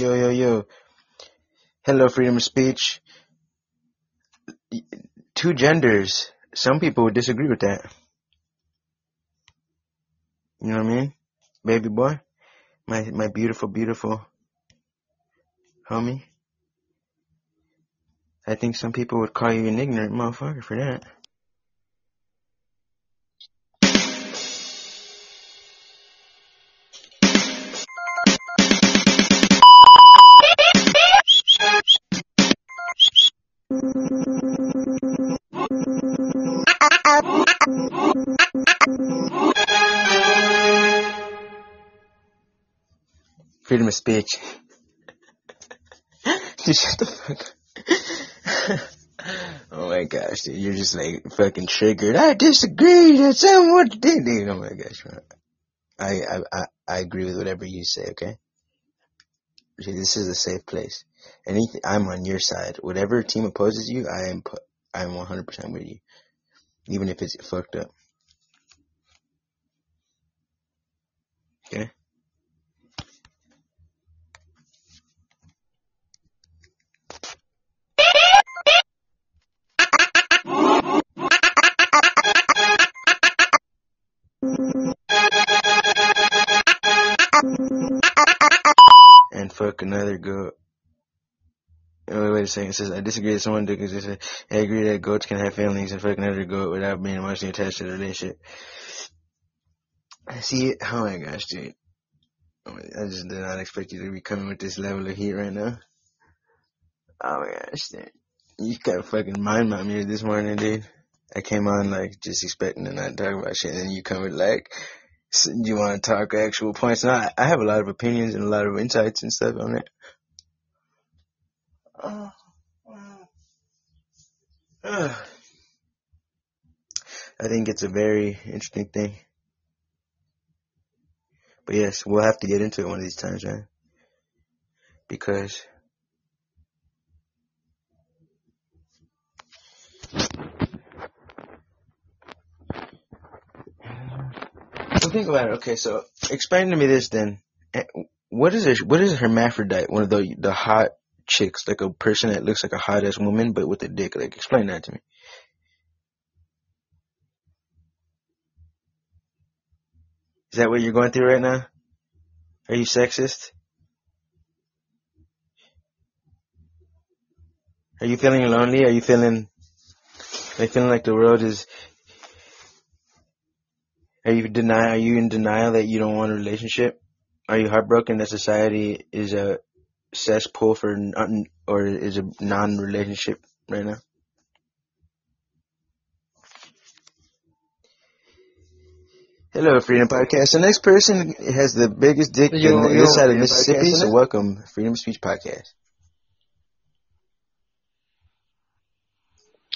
Yo, yo, yo. Hello, freedom of speech. Two genders. Some people would disagree with that. You know what I mean? Baby boy. My, my beautiful, beautiful homie. I think some people would call you an ignorant motherfucker for that. Freedom of speech. Dude, shut the fuck up. oh my gosh, dude, you're just like fucking triggered. I disagree. That's not what they did. Oh my gosh. I, I, I, I agree with whatever you say, okay? See, this is a safe place. Anything, I'm on your side. Whatever team opposes you, I am, I am 100% with you. Even if it's fucked up. Okay? And fuck another goat. Wait, wait a second. It says, I disagree with someone because they say, I agree that goats can have families and fuck another goat without being emotionally attached to the relationship. I see it. Oh my gosh, dude. Oh I just did not expect you to be coming with this level of heat right now. Oh my gosh, dude. You got fucking mind my here this morning, dude. I came on like just expecting to not talk about shit, and then you come with like, you want to talk actual points. And I, I have a lot of opinions and a lot of insights and stuff on it. I think it's a very interesting thing. But yes, we'll have to get into it one of these times, man. Because think about it. Okay, so explain to me this then. Eh, what is a what is hermaphrodite? One of the the hot chicks, like a person that looks like a hot ass woman but with a dick. Like explain that to me. Is that what you're going through right now? Are you sexist? Are you feeling lonely? Are you feeling like feeling like the world is are you deny? Are you in denial that you don't want a relationship? Are you heartbroken that society is a cesspool for non, or is a non-relationship right now? Hello, Freedom Podcast. The next person has the biggest dick yo, in the yo, side of Mississippi, so welcome, Freedom of Speech Podcast.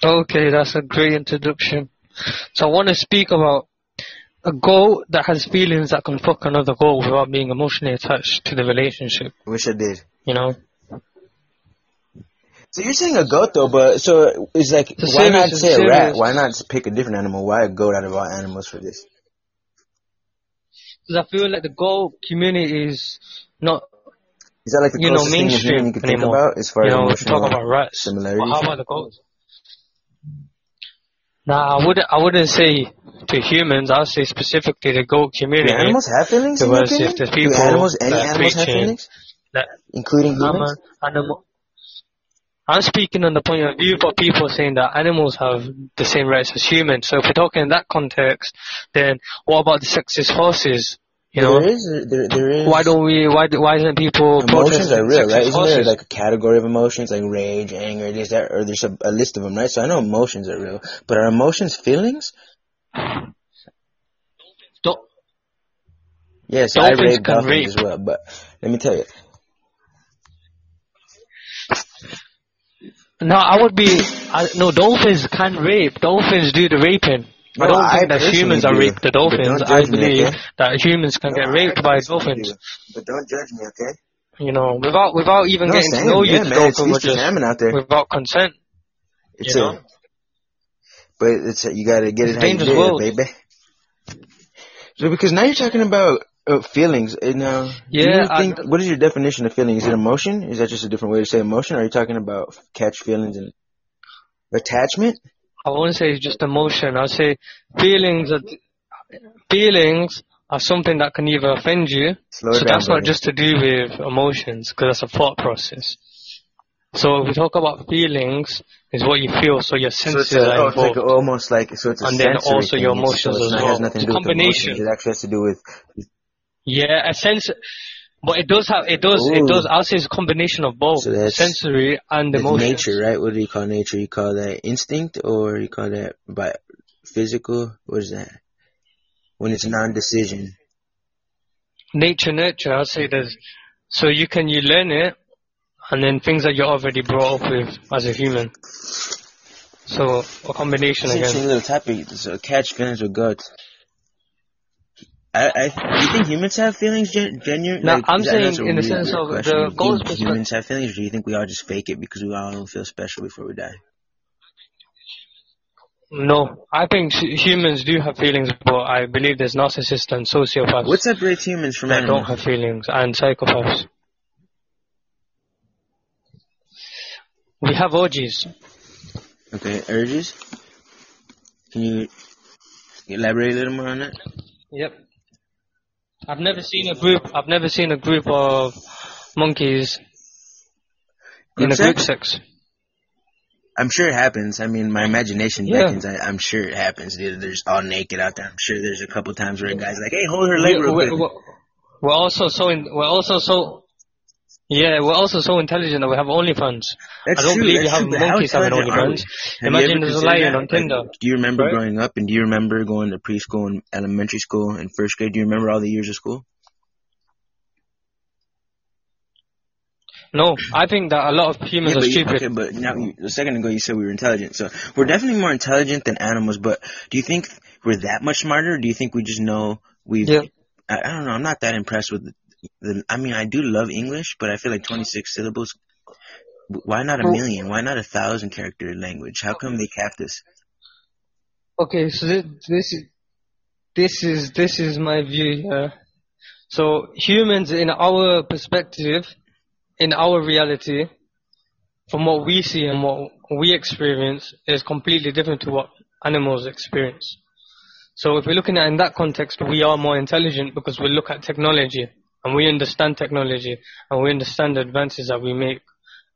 Okay, that's a great introduction. So I want to speak about a goat that has feelings that can fuck another goat without being emotionally attached to the relationship. Wish I did. You know? So you're saying a goat though, but so it's like it's why not say a rat? Why not pick a different animal? Why a goat out of all animals for this? Because I feel like the goat community is not. Is that like the you know mainstream you could think about as far you as know, talk about rats. Similarities. Well, how about the goats? Nah, I wouldn't. I wouldn't say to humans. I'll say specifically the goat community. Do animals have feelings? Because if the people Do animals, any animals have feelings? That, including humans. I'm, animal, I'm speaking on the point of view of people saying that animals have the same rights as humans. So if we're talking in that context, then what about the sexist horses? You know, there is, there, there is. Why don't we? Why why isn't people? Emotions are real, right? Isn't there like a category of emotions, like rage, anger, this, that, or there's a, a list of them, right? So I know emotions are real, but are emotions feelings? Don't. Yes, I rave dolphins rape. as well, but let me tell you. No, I would be. I, no, dolphins can't rape. Dolphins do the raping. I don't think I that humans are raped the dolphins. I believe me, okay? that humans can no, get raped by dolphins. But don't judge me, okay? You know, without without even no, getting to know you, the dolphin just out there. without consent. It's you a, know? but it's a, you gotta get it's it how you world. baby. So because now you're talking about Uh, feelings. Uh, now, Yeah, you I- what is your definition of feeling? Is it emotion? Is that just a different way to say emotion? Or are you talking about catch feelings and attachment? I won't say it's just emotion. I'll say feelings are, feelings are something that can either offend you. Slow so down, that's not just to do with emotions, because that's a thought process. So if we talk about feelings, is what you feel, so your So senses it's, a, are oh, it's like almost like so it's a And then also your emotions so as well. has nothing to It's do a with emotions. combination. It actually has to do with Yeah, a sense, but it does have, it does, it does, I'll say it's a combination of both, So sensory and that's emotions. nature, right? What do you call nature? You call that instinct, or you call that by physical? What is that? When it's non-decision. nature nurture i'll say there's so you can you learn it and then things that you're already brought up with as a human so a combination It's an interesting again little topic. So catch feelings with guts. I, I, do you think humans have feelings, gen- genuine? No, like, I'm that- saying in the sense of question. the Do goals you think humans have feelings, or do you think we all just fake it because we all don't feel special before we die? no i think hu- humans do have feelings but i believe there's narcissists and sociopaths What separates humans from that don't have feelings and psychopaths we have orgies Okay, urges. Can you elaborate a little more on that? Yep. I've never seen a group. I've never seen a group of monkeys in Group a group sex? I'm sure it happens. I mean, my imagination Yeah. beckons. I, I'm sure it happens. They're just all naked out there. I'm sure there's a couple times where a guy's like, "Hey, hold her leg real We're, quick." we're also so. In, we're also so. Yeah, we're also so intelligent that we have OnlyFans. That's I don't true, believe you have true, monkeys having intelligent are we? OnlyFans. Imagine there's a lion that? on Tinder. Like, do you remember right? growing up, and do you remember going to preschool and elementary school and first grade? Do you remember all the years of school? No, I think that a lot of humans Yeah, are but you, stupid. okay, but now you, a second ago you said we were intelligent, so we're definitely more intelligent than animals. But do you think we're that much smarter? Or do you think we just know we've? Yeah. I, I don't know. I'm not that impressed with the. I mean, I do love English, but I feel like 26 syllables. Why not a million? Why not a thousand character language? How come they capped us? Okay, so this, this is this is this is my view here. So humans, in our perspective, in our reality, from what we see and what we experience, is completely different to what animals experience. So if we're looking at it in that context, we are more intelligent because we look at technology and we understand technology and we understand the advances that we make.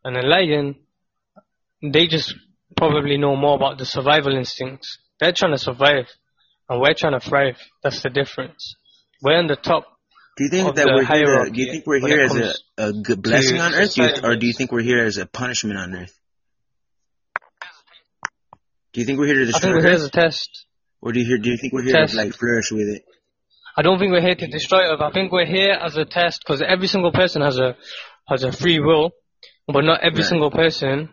And a lion, they just probably know more about the survival instincts. They're trying to survive and we're trying to thrive. That's the difference. We're on the top. Do you think that we're here? To, do you think we're here as a, a good blessing on earth, you- or do you think we're here as a punishment on earth? Do you think we're here to I destroy think we're here as a test. or do you hear, do you think we're here Test. to like flourish with it? I don't think we're here to destroy Earth. I think we're here as a test because every single person has a has a free will, but not every Right. single person.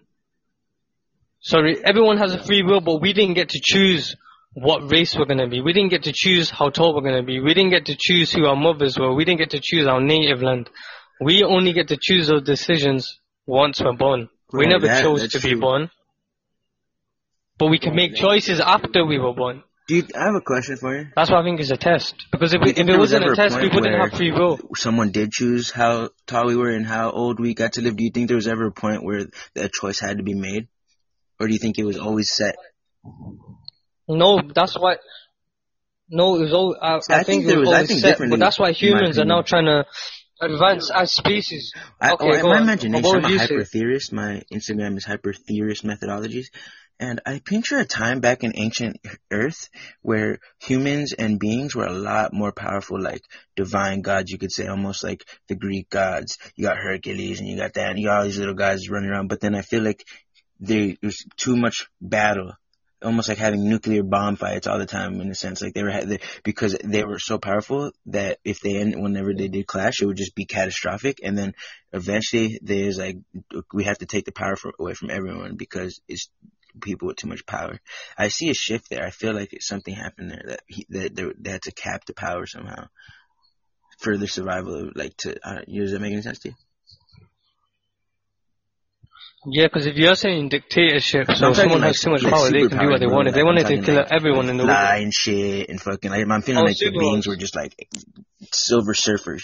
Sorry, everyone has a free will, but we didn't get to choose what race we're gonna be. We didn't get to choose how tall we're gonna be. We didn't get to choose who our mothers were. We didn't get to choose our native land. We only get to choose those decisions once we're born. We never that- chose to be born, but we can make choices after we were born. You, I have a question for you. That's why I think it's a test. Because if, if it was wasn't ever a test, we wouldn't have free will. Someone did choose how tall we were and how old we got to live. Do you think there was ever a point where that choice had to be made, or do you think it was always set? No, that's why. No, it was all. I, I, I think, think it there was was- I always think set, but that's why humans are now trying to advance as species. I, Okay, oh, go my on. imagination, I'm a hyper theorist. My Instagram is hyper theorist methodologies. And I picture a time back in ancient Earth where humans and beings were a lot more powerful, like divine gods, you could say, almost like the Greek gods. You got Hercules and you got that, and you got all these little guys running around. But then I feel like there was too much battle, almost like having nuclear bomb fights all the time in a sense. Like they were, because they were so powerful that if they whenever they did clash, it would just be catastrophic. And then eventually there's like, we have to take the power away from everyone because it's people with too much power. I see a shift there. I feel like it's something happened there that he, that they, they had to cap the power somehow for the survival of like to. Uh, does that make any sense to you? Yeah, because if you're saying dictatorship, so if someone like- has too much like power, they can do what they want. If they wanted to kill like everyone in the world, and shit and fucking like I'm feeling Oh, like the beings were just like Silver Surfers.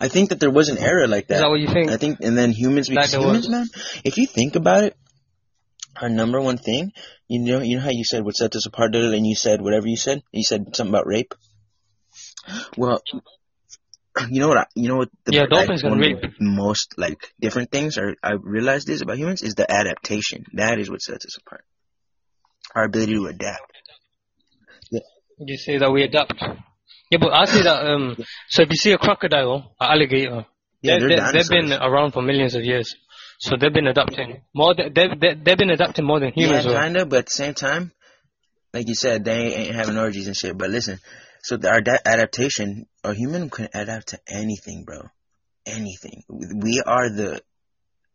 I think that there was an era like that. Is that what you think? I think, and then humans, because humans, was. man, if you think about it, our number one thing, you know, you know how you said what sets us apart, and you said whatever you said. You said something about rape. Well, you know what? I, you know what? The, Yeah, like, dolphins can rape. most like different things are I realized this about humans is the adaptation. That is what sets us apart. Our ability to adapt. You say that we adapt. Yeah, but I say that. Um, so if you see a crocodile, an alligator, Yeah, they, they're they, dinosaurs. they've been around for millions of years. So they've been adapting more. They've they, they've been adapting more than humans. yeah, kind of, but at the same time, like you said, they ain't having orgies and shit. But listen, so the, our da- adaptation, a human can adapt to anything, bro. Anything. We are the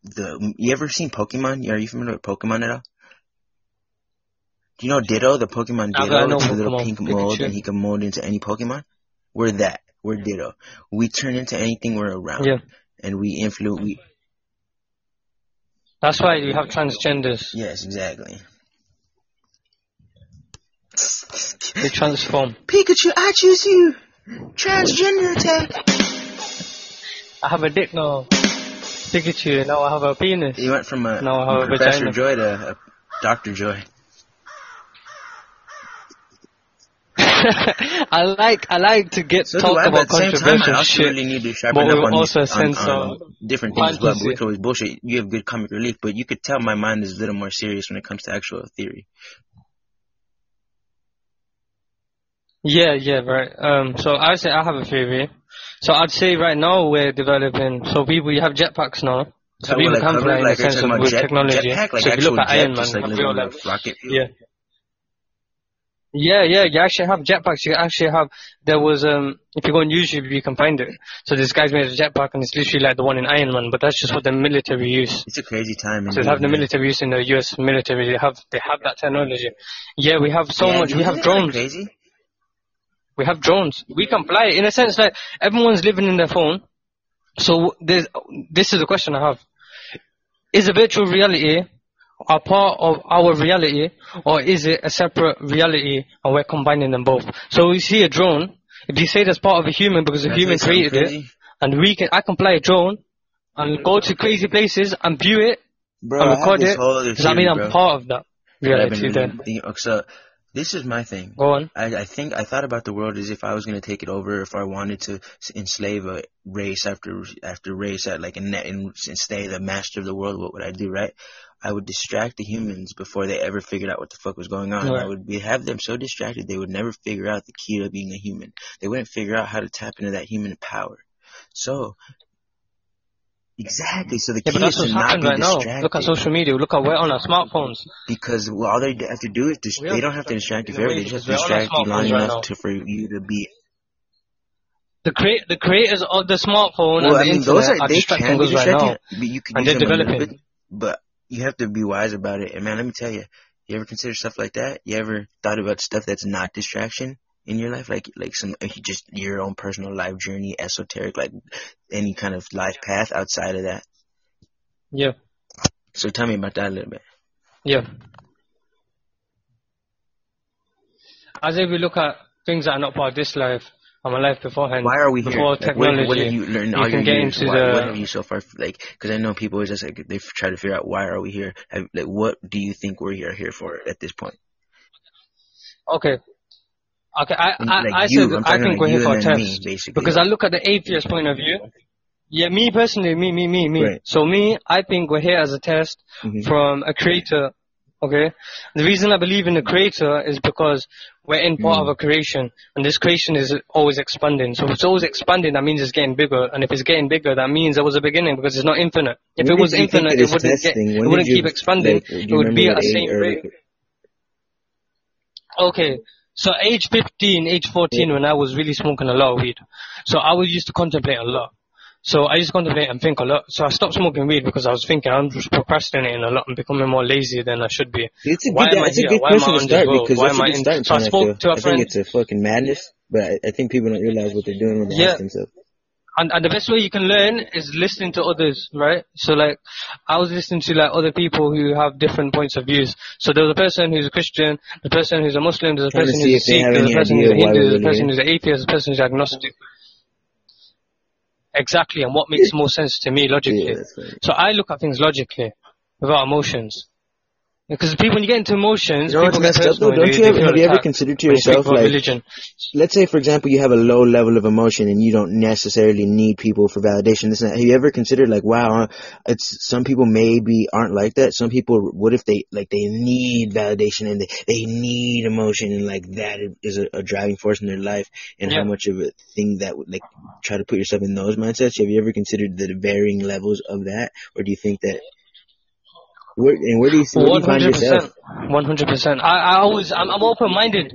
the. You ever seen Pokemon? Are you familiar with Pokemon at all? Do you know Ditto, the Pokemon Ditto? It's a little pink Pikachu. mold, and he can mold into any Pokemon. We're that. We're Ditto. We turn into anything we're around, Yeah, and we influence. We that's why you have transgenders. yes, exactly. They transform. Pikachu, I choose you. Transgender attack. I have a dick now. Pikachu. Now I have a penis. You went from a Now I have a Professor vagina. Joy to a Doctor Joy. I like I like to get So talk I, about at the same time, I controversial also shit. really need to but sharpen we up on, also on, sense on some different things as well. But which always bullshit. You have good comic relief, but you could tell my mind is a little more serious when it comes to actual theory. Yeah, yeah, right. Um, so I say I have a theory. So I'd say right now we're developing. So we we have jetpacks now. So How people will I can cover fly in the are sense of about with jet, technology. jetpack, like so if you look at Iron Man, just like have real on rocket fuel? Yeah. Yeah, yeah, you actually have jetpacks. You actually have, there was, um, if you go on YouTube, you can find it. So this guy's made a jetpack and it's literally like the one in Iron Man, but that's just what the military use. It's a crazy time. So they have the military use in the US military. They have, they have that technology. Yeah, we have so Yeah, much. We have drones. Crazy. We have drones. We can fly in a sense like, everyone's living in their phone. So this is the question I have. Is a virtual reality a part of our reality or is it a separate reality and we're combining them both? So we see a drone. If you say that's part of a human because a I human created it and we can, I can fly a drone and go to crazy places and view it Bro, and record it. Does that mean theory, I'm part of that that reality then? So this is my thing. Go on. I, I think I thought about the world as if I was gonna take it over. If I wanted to s- enslave a race after after race, at like a net and, and stay the master of the world, what would I do? Right? I would distract the humans before they ever figured out what the fuck was going on. Right. I would be, have them so distracted they would never figure out the key to being a human. They wouldn't figure out how to tap into that human power. So exactly. So the yeah, key is to not happened be right now. distracted Look at social media. Look at we're on our smartphones. because well, all they have to do is dis- they don't have to distract you in a forever. way They just because have to we're on our distract you long smartphones right enough to for you to be The create the creators of the smartphone Well, I and the mean, those internet are are they distracting can be us right distracting, now. but you can And they're them a little developing. bit. But you have to be wise about it. And man, let me tell you, you ever consider stuff like that? You ever thought about stuff that's not distraction in your life, like like some just your own personal life journey, esoteric, like any kind of life path outside of that? Yeah, So tell me about that a little bit. yeah. As if we look at things that are not part of this life and my life beforehand, Why are we here? before Like, what, technology, what have you learned you all can get years? into Why, the- what have you so far like? Because I know people are just like they try to figure out why are we here. Have, like, what do you think we're here here for at this point? okay. Okay, I, I, like I you, said I think we're here for a test. me. Because I look at the atheist point of view. Yeah, me personally, me, me, me, me. Right. So me, I think we're here as a test Mhm. from a creator. Okay. The reason I believe in the creator is because we're in part Mm. of a creation, and this creation is always expanding. So if it's always expanding, that means it's getting bigger, and if it's getting bigger, that means there was a beginning because it's not infinite. If When it was did you think infinite, of it wouldn't get, it wouldn't keep expanding. like, it would be at a what same rate. Okay. So age 15, age 14, when I was really smoking a lot of weed. So I was used to contemplate a lot. So I used to contemplate and think a lot. So I stopped smoking weed because I was thinking I'm just procrastinating a lot and becoming more lazy than I should be. It's a Why good, am I it's a good Why am I question to start because Why that's am a I good in- starting So I spoke to a I think friend. it's a fucking madness, but I, I think people don't realize what they're doing when they Yeah. ask themselves. And, and the best way you can learn is listening to others, right? So like, I was listening to like other people who have different points of views. So there's a person who's a Christian, the person who's a Muslim, there's a person who's a Sikh, there's a person who's a Hindu, there's a person who's an atheist, there's a person who's agnostic. Exactly, and what makes more sense to me logically. Yeah. So I look at things logically, without emotions. Because people, when you get into emotions, You know people get messed up though? Don't you ever, have you ever considered to when you speak yourself like, religion. let's say for example you have a low level of emotion and you don't necessarily need people for validation. This have you ever considered like wow it's some people maybe aren't like that. Some people what if they like they need validation and they, they need emotion and like that is a, a driving force in their life? And Yeah. how much of a thing that would like try to put yourself in those mindsets? Have you ever considered the varying levels of that? Or do you think that where, and where do you, where do you find hundred yourself percent. One hundred percent. I I always I'm, I'm open minded.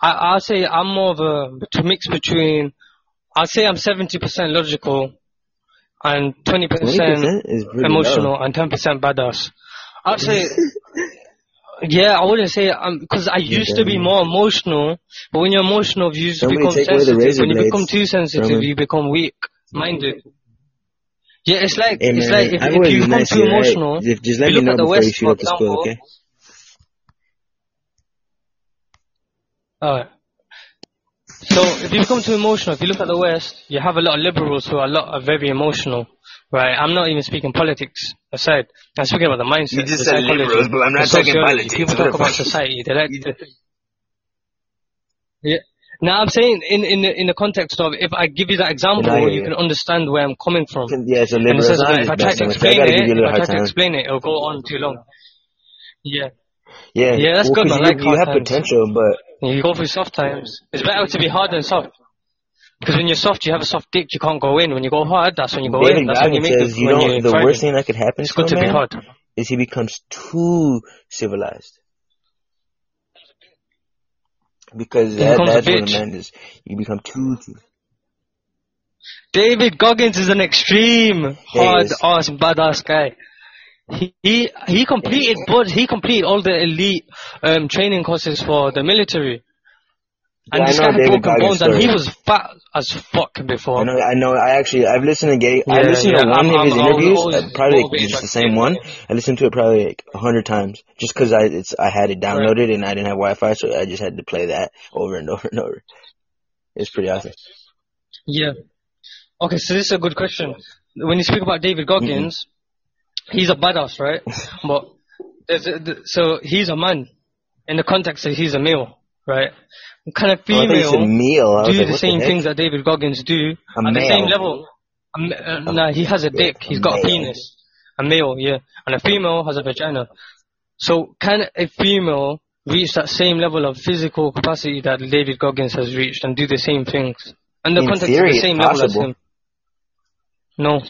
I I say I'm more of a mix between. I say I'm seventy percent logical, and twenty 20% emotional, low. and ten percent badass. I'd say. Yeah, I wouldn't say um because I used to be more emotional, but when you're emotional, you Somebody become sensitive. When you become too sensitive, you become weak minded. Yeah, it's like Hey it's like if, I've if you been become nice to too you, right? emotional, Just, just if let you me look know at the before you West, shoot for up the school, example. okay? Alright. So if you become too emotional, if you look at the West, you have a lot of liberals who are a lot are very emotional, right? I'm not even speaking politics aside. I'm speaking about the mindset, You just the said liberals, but I'm not talking politics. People talk about society. They like to. Yeah. Now I'm saying in in the in the context of if I give you that example, hear you you. can understand where I'm coming from. Can- Yeah, so In the liberals. sense if I try to messing with you. I explain it, if I try to explain it, it'll go on too long. Yeah. Yeah, Yeah, that's well, good, man. I you, like you have times. potential, but You go through soft times. It's better to be hard than soft. Because when you're soft, you have a soft dick, you can't go in. When you go hard, that's when you go David in. That's when you Goggins make says the, you know the worst thing that could happen It's to a good to be hard. is he becomes too civilized. Because that, that's what a bitch. man is. You become too. David Goggins is an extreme, hard ass, badass guy. He he he completed, but he completed all the elite um, training courses for the military. And Yeah, this guy David Goggins' bones, and he was fat as fuck before. I know, I know. I actually, I've listened to Gay. I listened yeah, to one I'm- of his I'm- interviews, always uh, probably like just the same one. I listened to it probably like a hundred times, just because I it's I had it downloaded and I didn't have Wi-Fi, so I just had to play that over and over and over. It's pretty awesome. Yeah. Okay, so this is a good question. When you speak about David Goggins, he's a badass, right? but a, so he's a man in the context that he's a male, right? Kind of Oh, I thought you said female meal. Do like, the same heck? things that David Goggins do A at the same level. A ma- uh, nah, he has a dick. a He's got a penis. A male, yeah, and a female has a vagina. So can a female reach that same level of physical capacity that David Goggins has reached and do the same things? And the In context theory, is the same level as him. No.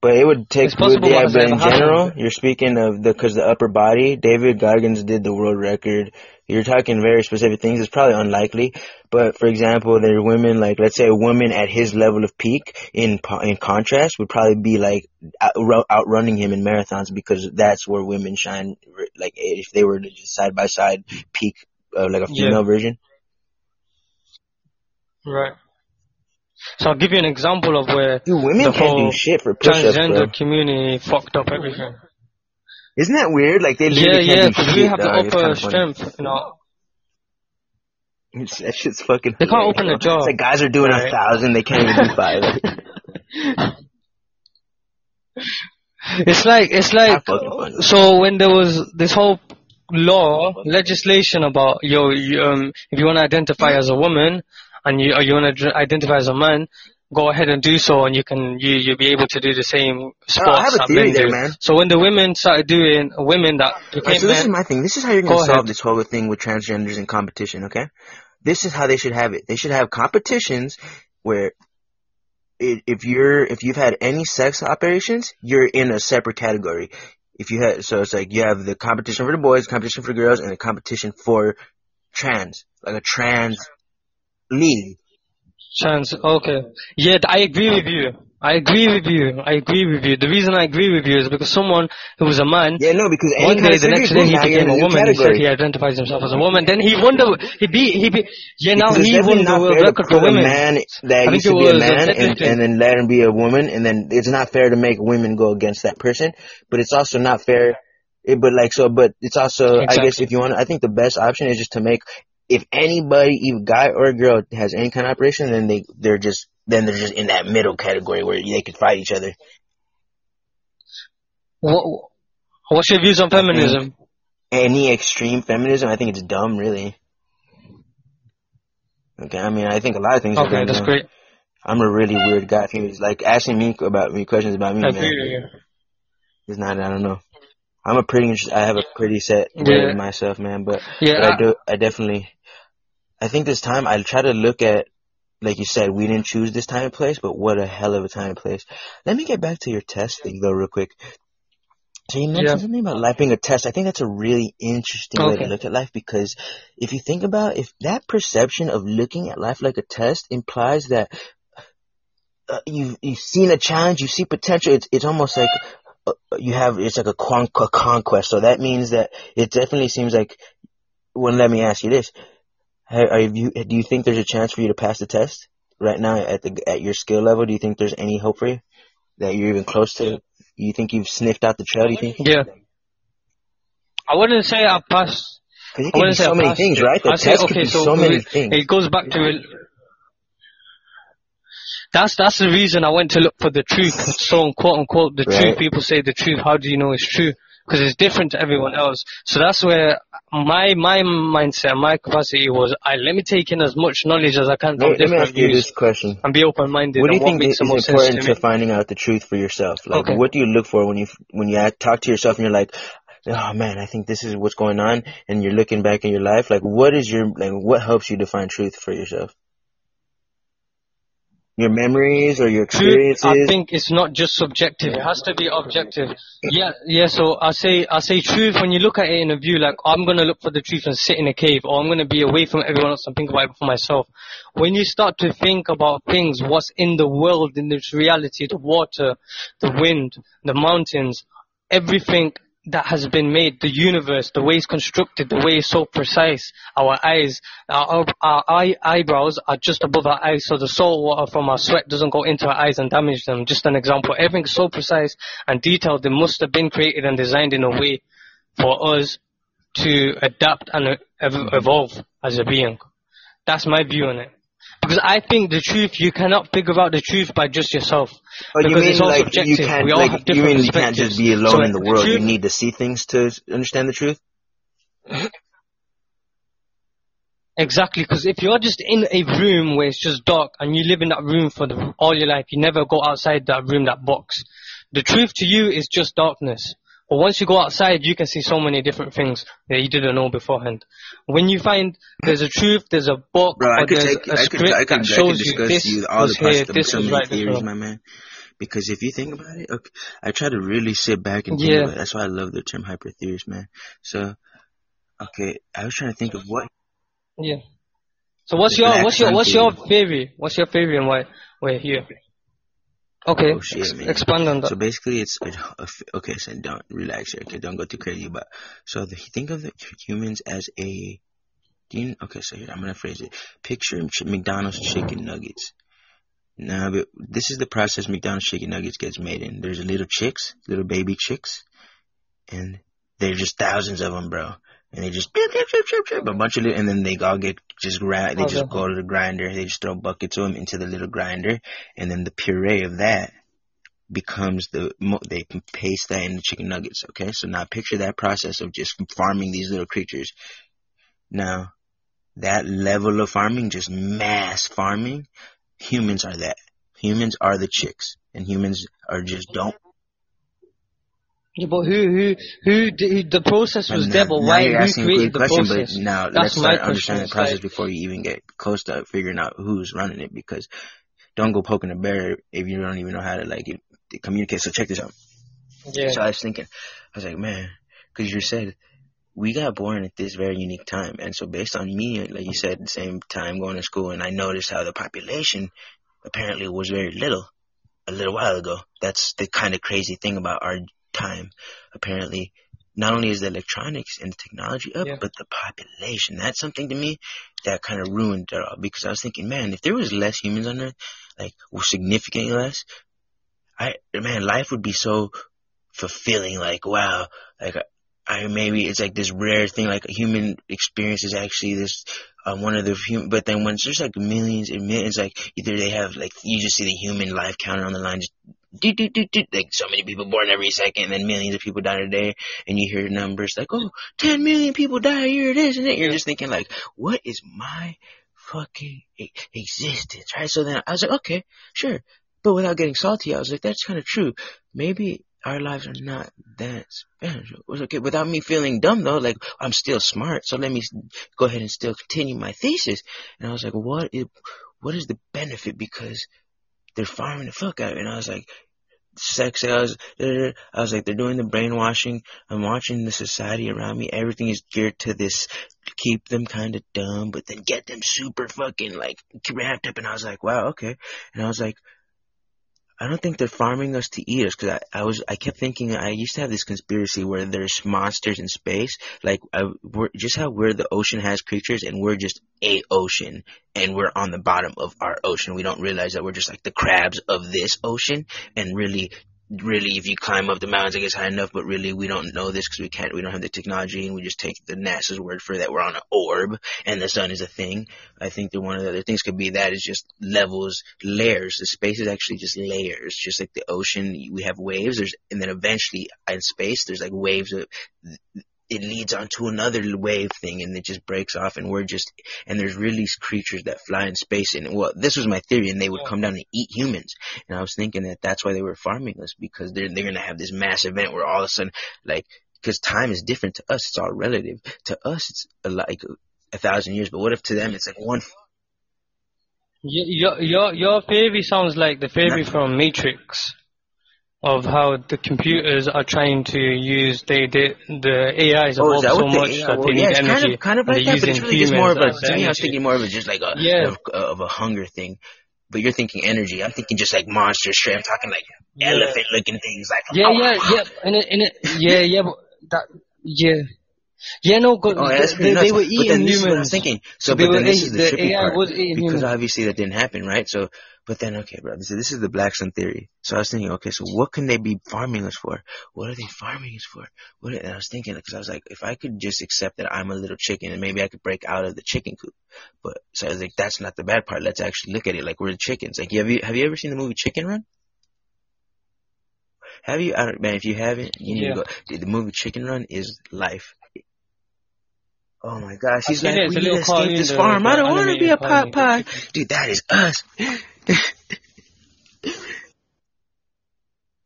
But it would take, It's possible, yeah, but but has in it ever general, happened? you're speaking of the, cause the upper body, David Goggins did the world record. You're talking very specific things. It's probably unlikely. But for example, there are women, like, let's say a woman at his level of peak in, in contrast would probably be like out, outrunning him in marathons because that's where women shine. Like if they were to just side by side peak, uh, like a Yeah. female version. Right. So I'll give you an example of where Dude, women the whole do shit for push-ups, bro. transgender community fucked up everything. Isn't that weird? Like they Yeah, literally yeah, can't do because we have the dog. Upper kinda strength, you know. It's, that shit's fucking. They can't open a bro. jaw. It's like guys are doing a thousand, they can't even do five. It's like it's like Not fucking funny. so when there was this whole law legislation about yo um if you want to identify as a woman and you or you want to identify as a man go ahead and do so and you can you you'll be able to do the same sports I have a that men there, do. man. so when the women started doing women that became Alright, so this is my thing. This is how you're gonna solve ahead. this whole thing with transgenders and competition, okay? This is how they should have it. They should have competitions where if you're if you've had any sex operations, you're in a separate category. If you had so it's like you have the competition for the boys, competition for the girls, and a competition for trans, like a trans league. Chance. Okay. Yeah, I agree with you. I agree with you. I agree with you. The reason I agree with you is because someone who was a man, Yeah, no, because one day, the next day, he became a woman. He said he identifies himself as a woman. Then he won the, he beat, he beat, yeah, now Because he won the world record for put a women. man that I used to be a a uh, man and, and then let him be a woman, and then it's not fair to make women go against that person, but it's also not fair. It, but like so, but it's also, I guess, if you want, I think the best option is just to make if anybody, even guy or girl, has any kind of operation, then they they're just then they're just in that middle category where they could fight each other. What, what's your views on feminism? Any extreme feminism, I think it's dumb, really. Okay, I mean, I think a lot of things Okay, dumb. that's great. I'm a really weird guy. If he was like asking me about me questions about me, I man, it's not. I don't know. I'm a pretty. I have a pretty set way Yeah. with myself, man. But, Yeah, but I I- do. I definitely. I think this time I try to look at, like you said, we didn't choose this time and place, but what a hell of a time and place. Let me get back to your test thing though, real quick. So you mentioned Yeah. something about life being a test. I think that's a really interesting way to look at life because if you think about if that perception of looking at life like a test implies that uh, you've you've seen a challenge, you see potential. It's it's almost like you have it's like a, con- a conquest. So that means that it definitely seems like. Well, let me ask you this: Are are you do you think there's a chance for you to pass the test right now at the at your skill level? Do you think there's any hope for you that you're even close to? You think you've sniffed out the trail? Do you think? yeah. I wouldn't say I passed. Because it I be wouldn't say so I many passed things, right? The I'd say, test could okay, be so so many it, things. it goes back to it. That's that's the reason I went to look for the truth. So quote unquote the Right. truth. People say the truth. How do you know it's true? Because it's different to everyone else. So that's where my my mindset, my capacity was. I let me take in as much knowledge as I can from Let, let me different ask you this question: and be open minded. What do you think is the most sense important to to finding out the truth for yourself? Like, Okay. what do you look for when you when you talk to yourself and you're like, "Oh man, I think this is what's going on," and you're looking back in your life? Like, what is your like? What helps you define truth for yourself? Your memories or your Truth, experiences? I think it's not just subjective. It has to be objective. Yeah, yeah. So I say, I say truth. When you look at it in a view, like I'm gonna look for the truth and sit in a cave, or I'm gonna be away from everyone else and think about it for myself. When you start to think about things, what's in the world, in this reality, the water, the wind, the mountains, everything that has been made, the universe, the way it's constructed, the way it's so precise, our eyes, our, our eye, eyebrows are just above our eyes, so the salt water from our sweat doesn't go into our eyes and damage them. Just an example. Everything's so precise and detailed, it must have been created and designed in a way for us to adapt and evolve as a being. That's my view on it. Because I think the truth, you cannot figure out the truth by just yourself. You because mean it's all like subjective. you can't we all like have you different mean you can't just be alone So in the world? You truth- need to see things to understand the truth. Exactly, because if you're just in a room where it's just dark and you live in that room for the, all your life, you never go outside that room, that box. The truth to you is just darkness. But once you go outside, you can see so many different things that you didn't know beforehand. When you find there's a truth, there's a book, Bro, or there's take, a could, script I could, that I could shows you this you all was the here, this was right, theories, my man. Because if you think about it, okay, I try to really sit back and think Yeah. about it. That's why I love the term hyper theorist, man. So, okay, I was trying to think of what. Yeah. So what's your what's your what's your theory? What's your theory and why we're here? Okay, Oh, shit, ex- expand on that. So basically, it's a, a f- okay. So don't relax here. Okay, don't go too crazy. But so the, think of the humans as a. You, okay, so here I'm gonna phrase it. Picture McDonald's chicken nuggets. Now, but this is the process McDonald's chicken nuggets gets made in. There's little chicks, little baby chicks, and there's just thousands of them, bro. And they just a bunch of little, and then they all get just grind. They just go to the grinder. They just throw buckets of them into the little grinder, and then the puree of that becomes the they paste that in the chicken nuggets. Okay, so now picture that process of just farming these little creatures. Now, that level of farming, just mass farming, humans are that. Humans are the chicks, and humans are just don't. Yeah, but who who who, the process was now, there, but why you're who a created good the question, process? but now That's let's my start understanding the process like- before you even get close to figuring out who's running it. Because don't go poking a bear if you don't even know how to like it, communicate. So check this out. Yeah. So I was thinking, I was like, man, because you said we got born at this very unique time, and so based on me, like you said, the same time going to school, and I noticed how the population apparently was very little. a little while ago. That's the kind of crazy thing about our time. Apparently, not only is the electronics and the technology up, Yeah. but the population. That's something to me that kind of ruined it all because I was thinking, man, if there was less humans on Earth, like significantly less, I man, life would be so fulfilling. Like, wow, like I maybe it's like this rare thing, like a human experience is actually this um, one of the human. But then once there's like millions and millions, like either they have like you just see the human life counter on the line just. Do, do, do, do, like so many people born every second and millions of people die a day and you hear numbers like oh 10 million people die a year this and that you're just thinking like what is my fucking existence right so then I was like okay sure but without getting salty, I was like, that's kind of true. Maybe our lives are not that special. Okay. Without me feeling dumb though, like I'm still smart. So let me go ahead and still continue my thesis. And I was like, what is, what is the benefit? Because they're farming the fuck out. And I was like, sex sales. I was like, they're doing the brainwashing. I'm watching the society around me. Everything is geared to this, keep them kind of dumb, but then get them super fucking like wrapped up. And I was like, wow, okay. And I was like, I don't think they're farming us to eat us because I, I was I kept thinking I used to have this conspiracy where there's monsters in space like I, we're just how we're the ocean has creatures and we're just a ocean and we're on the bottom of our ocean. We don't realize that we're just like the crabs of this ocean and really really if you climb up the mountains it gets high enough but really we don't know this because we can't we don't have the technology and we just take the NASA's word for that we're on an orb and the sun is a thing I think that one of the other things could be that is just levels, layers. The space is actually just layers, just like the ocean. We have waves. There's, and then eventually in space, there's like waves of, it leads onto another wave thing and it just breaks off and we're just, and there's really creatures that fly in space and well, this was my theory and they would come down and eat humans. And I was thinking that that's why they were farming us because they're, they're going to have this mass event where all of a sudden, like, because time is different to us. It's all relative. To us, it's a, like a thousand years, but what if to them it's like one Your your your theory sounds like the theory from Matrix, of how the computers are trying to use oh, they, they the AIs Oh, evolved so much AI? that Well, they yeah, need it's energy. kind of kind of like that, but it's really just more of a. To me, I was thinking more of a just like a Yeah. of, of a hunger thing. But you're thinking energy. I'm thinking just like monsters. Straight. I'm talking like Yeah. elephant looking things. Like Yeah, oh, yeah, yeah, and it, and it, yeah, yeah, but that, yeah, yeah, no, go, Oh, that's they, they nuts. were eating what I was thinking. So, They but then this is the, the trippy AI part was eating because humans. obviously that didn't happen, right? So, but then okay, bro. So this is the Black Sun theory. So I was thinking, okay, so what can they be farming us for? What are they farming us for? What? And I was thinking because I was like, if I could just accept that I'm a little chicken and maybe I could break out of the chicken coop. But so I was like, that's not the bad part. Let's actually look at it like we're the chickens. Like, have you have you ever seen the movie Chicken Run? Have you? I don't, man, if you haven't, you need Yeah. to go. Dude, the movie Chicken Run is life. Oh my gosh, he's like, we a need to little escape this farm. I don't want to be a pot pie. Dude, that is us.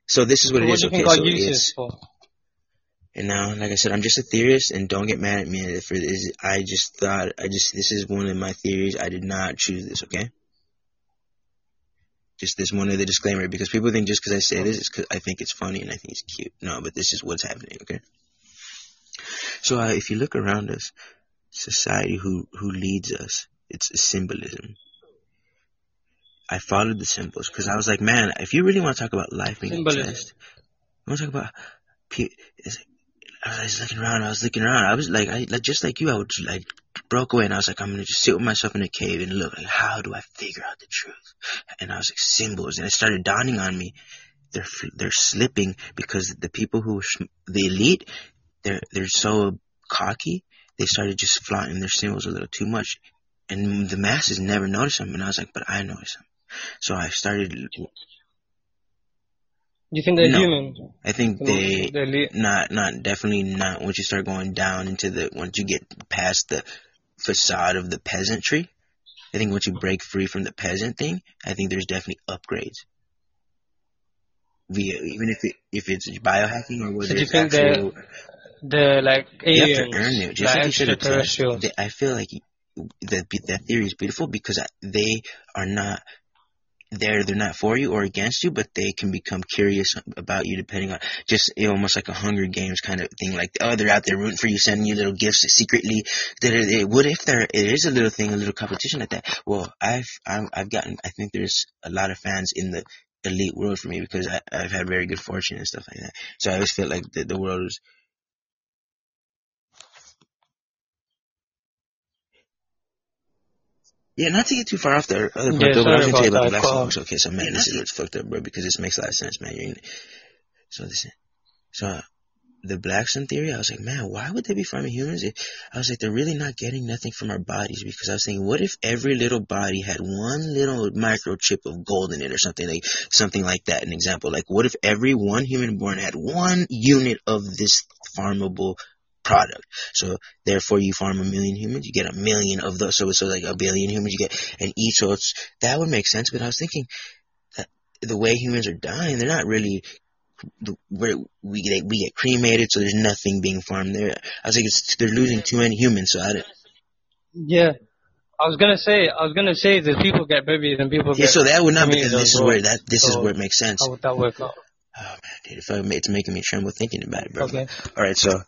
so this is what it what is. Okay, so it's for? and now, like I said, I'm just a theorist, and don't get mad at me for this. I just thought, I just this is one of my theories. I did not choose this. Okay. Just this one of the disclaimer because people think just because I say this, it's because I think it's funny and I think it's cute. No, but this is what's happening. Okay. So uh, if you look around us, society who who leads us, it's symbolism. I followed the symbols because I was like, man, if you really want to talk about life being Symbolism. obsessed, I want to talk about. I was looking around. I was looking around. I was like, I like just like you. I would like broke away, and I was like, I'm gonna just sit with myself in a cave and look like, how do I figure out the truth? And I was like, symbols, and it started dawning on me. They're f- they're slipping because the people who the elite, they're they're so cocky. They started just flaunting their symbols a little too much, and the masses never noticed them. And I was like, but I notice them. So I started. You think they're No. human? I think they They're le- not not definitely not once you start going down into the once you get past the facade of the peasantry. I think once you break free from the peasant thing, I think there's definitely upgrades. Via even if it if it's biohacking or whether you it's actual, they're like you have to earn it. Just like like you said, extraterrestrials. I feel like that that theory is beautiful because they are not there. They're not for you or against you, but they can become curious about you depending on just you know, almost like a Hunger Games kind of thing. Like oh, they're out there rooting for you, sending you little gifts secretly. That what if there it is a little thing, a little competition like that? Well, I've I've, gotten. I think there's a lot of fans in the elite world for me because I, I've had very good fortune and stuff like that. So I always felt like the, the world was. Yeah, not to get too far off the other part, Yeah, though, but I was gonna tell you about about the that. black Cut sun. off. So, okay, so man, this is what's fucked up, bro, because this makes a lot of sense, man. You're in, so listen, so the black sun theory, I was like, man, why would they be farming humans? I was like, they're really not getting nothing from our bodies because I was thinking, what if every little body had one little microchip of gold in it or something like something like that? An example, like what if every one human born had one unit of this farmable product? So therefore, you farm a million humans, you get a million of those. So so like a billion humans, you get and each. So it's that would make sense. But I was thinking that the way humans are dying, they're not really where we get we get cremated, so there's nothing being farmed there. I was like, it's, they're losing too many humans, so I didn't. Yeah. I was gonna say, I was gonna say that people get buried and people Yeah, get. so that would not because this is where that this is where it makes sense. How would that work out? Oh man, dude, if I, it's making me tremble thinking about it, bro. Okay. All right, so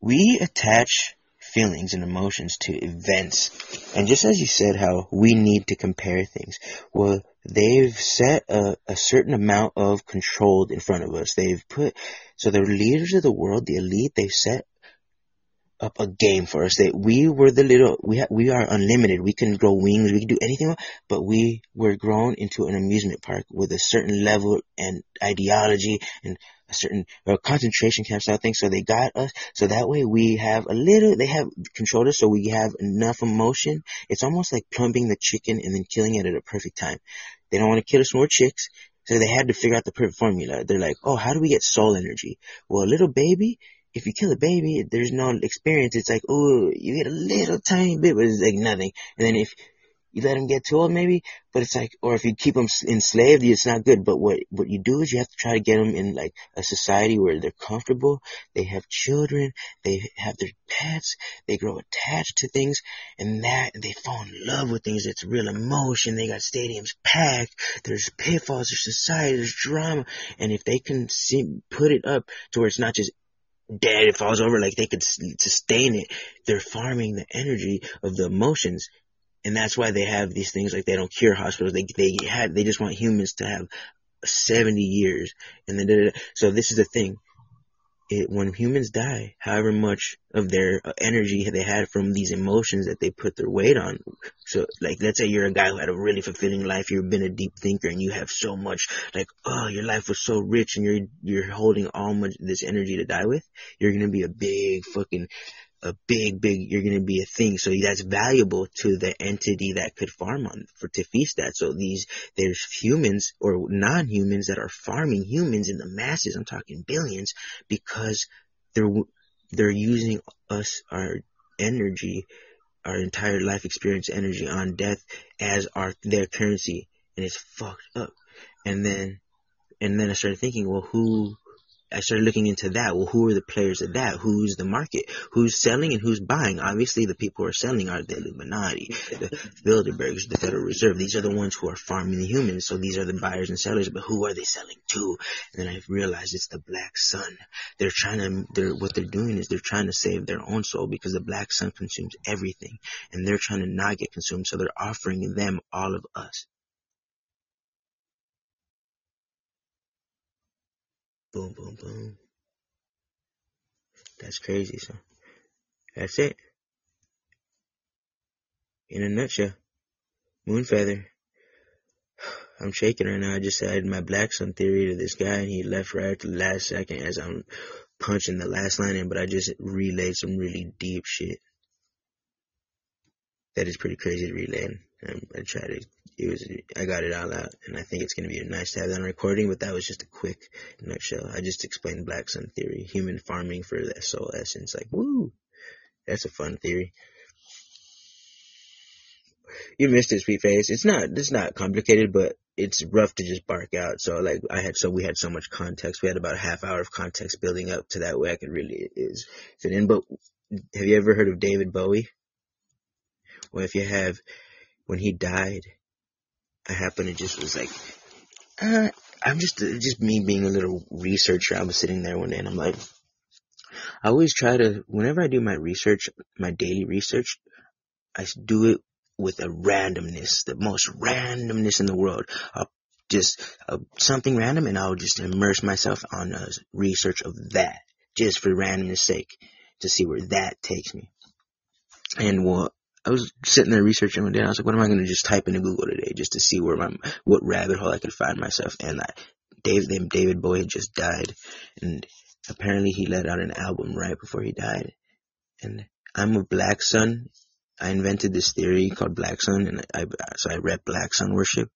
we attach feelings and emotions to events, and just as you said, how we need to compare things. Well, they've set a, a certain amount of control in front of us. They've put so the leaders of the world, the elite, they've set up a game for us. That we were the little we ha- we are unlimited. We can grow wings. We can do anything, but we were grown into an amusement park with a certain level and ideology and a certain uh, concentration camp style thing. So they got us. So that way we have a little. They have controlled us. So we have enough emotion. It's almost like plumbing the chicken and then killing it at a perfect time. They don't want to kill us more chicks. So they had to figure out the perfect formula. They're like, oh, how do we get soul energy? Well, a little baby, if you kill a baby, there's no experience. It's like, oh, you get a little tiny bit, but it's like nothing. And then if you let them get too old, maybe, but it's like, or if you keep them enslaved, it's not good. But what what you do is you have to try to get them in like a society where they're comfortable. They have children. They have their pets. They grow attached to things, and that they fall in love with things. It's real emotion. They got stadiums packed. There's pitfalls. There's society. There's drama. And if they can see, put it up to where it's not just dead, it falls over, like they could sustain it. They're farming the energy of the emotions. And that's why they have these things like they don't cure hospitals. They, they have, they just want humans to have 70 years. And then, so this is the thing. It, when humans die, however much of their uh, energy they had from these emotions that they put their weight on. So, like, let's say you're a guy who had a really fulfilling life, you've been a deep thinker, and you have so much, like, oh, your life was so rich, and you're you're holding all much this energy to die with. You're gonna be a big fucking a big, big, you're going to be a thing. So that's valuable to the entity that could farm on for to feast that. So these, there's humans or non-humans that are farming humans in the masses. I'm talking billions because they're, they're using us, our energy, our entire life experience energy on death as our, their currency. And it's fucked up. And then, and then I started thinking, well, who, I started looking into that. Well, who are the players of that? Who's the market? Who's selling and who's buying? Obviously, the people who are selling are the Illuminati, the Bilderbergs, the Federal Reserve. These are the ones who are farming the humans. So these are the buyers and sellers. But who are they selling to? And then I realized it's the black sun. They're trying to, they're, what they're doing is they're trying to save their own soul because the black sun consumes everything. And they're trying to not get consumed. So they're offering them all of us. Boom, boom, boom. That's crazy, so that's it. In a nutshell. Moon feather. I'm shaking right now. I just added my black sun theory to this guy and he left right at the last second as I'm punching the last line in, but I just relayed some really deep shit. That is pretty crazy to relay. I tried to, it was, I got it all out and I think it's to be nice to have that on recording, but that was just a quick nutshell. I just explained black sun theory, human farming for the soul essence. Like, woo, that's a fun theory. You missed it, sweet face. It's not, it's not complicated, but it's rough to just bark out. So like I had, so we had so much context. We had about a half hour of context building up to that way I could really is fit in. But have you ever heard of David Bowie? Well, if you have, when he died, happened to just was like, uh, I'm just, just me being a little researcher. I was sitting there one day and I'm like, I always try to, whenever I do my research, my daily research, I do it with a randomness, the most randomness in the world. I'll just uh, something random, and I'll just immerse myself on a research of that, just for randomness sake, to see where that takes me. And well, I was sitting there researching one day. and I was like, what am I going to just type into Google today just to see where my what rabbit hole I could find myself? And I, David David Bowie just died, and apparently he let out an album right before he died. And I'm a Black Sun. I invented this theory called Black Sun, and I, so I rep Black Sun worship.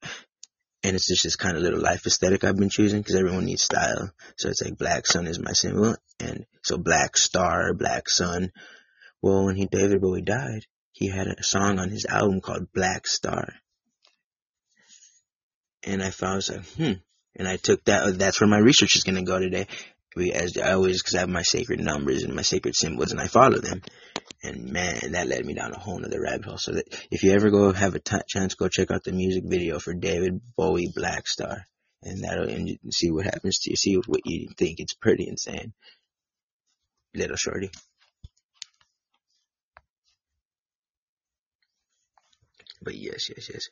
And it's just this kind of little life aesthetic I've been choosing because everyone needs style. So it's like Black Sun is my symbol, and so Black Star, Black Sun. Well, when he David Bowie died, he had a song on his album called Blackstar. And I found, I was like, hmm. And I took that, that's where my research is going to go today. As I always, because I have my sacred numbers and my sacred symbols and I follow them. And man, that led me down a whole nother rabbit hole. So that if you ever go have a t- chance, go check out the music video for David Bowie Blackstar. And that'll, and see what happens to you. See what you think. It's pretty insane. Little shorty. But yes, yes, yes.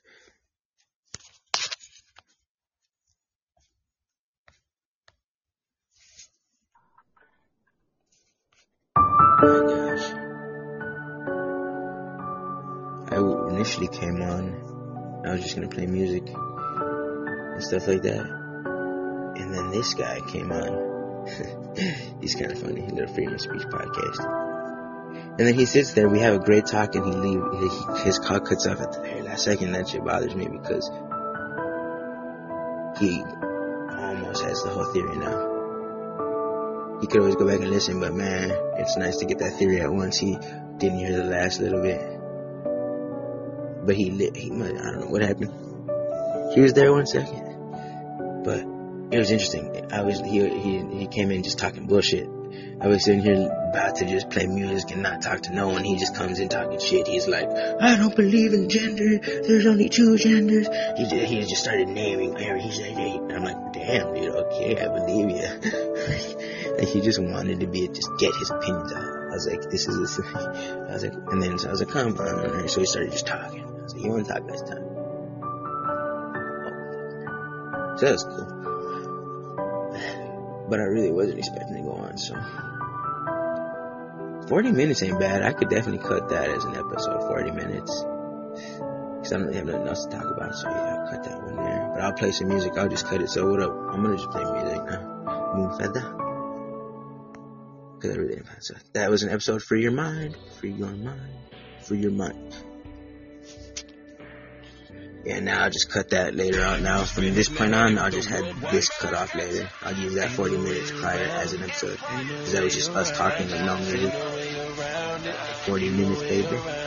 I initially came on, I was just gonna play music and stuff like that. And then this guy came on. He's kind of funny. He's a freedom of speech podcast. And then he sits there, we have a great talk, and he leave. His call cuts off at the very last second. That shit bothers me because he almost has the whole theory now. He could always go back and listen, but man, it's nice to get that theory at once. He didn't hear the last little bit, but he lit. He, I don't know what happened. He was there one second, but it was interesting. I was he he he came in just talking bullshit I was sitting here about to just play music and not talk to no one. He just comes in talking shit. He's like, I don't believe in gender. There's only two genders. He just, he just started naming Mary. He's like, hey. I'm like, damn, dude. Okay, I believe you. like he just wanted to be just get his opinions out. I was like, this is this. I was like, and then so I was like, come on. So he started just talking. I was like, you want to talk this time? Oh. So that was cool. But I really wasn't expecting to go on, so. 40 minutes ain't bad. I could definitely cut that as an episode, 40 minutes. Cause I don't really have nothing else to talk about, so yeah, I'll cut that one there. But I'll play some music, I'll just cut it. So what up? I'm gonna just play music now. Moon feather. Cause I really didn't so that was an episode for your mind, for your mind, for your mind. Yeah, now I'll just cut that later on. Now, from this point on, I'll just have this cut off later. I'll use that 40 minutes prior as an episode. Because that was just us talking and no music. 40 minutes, baby.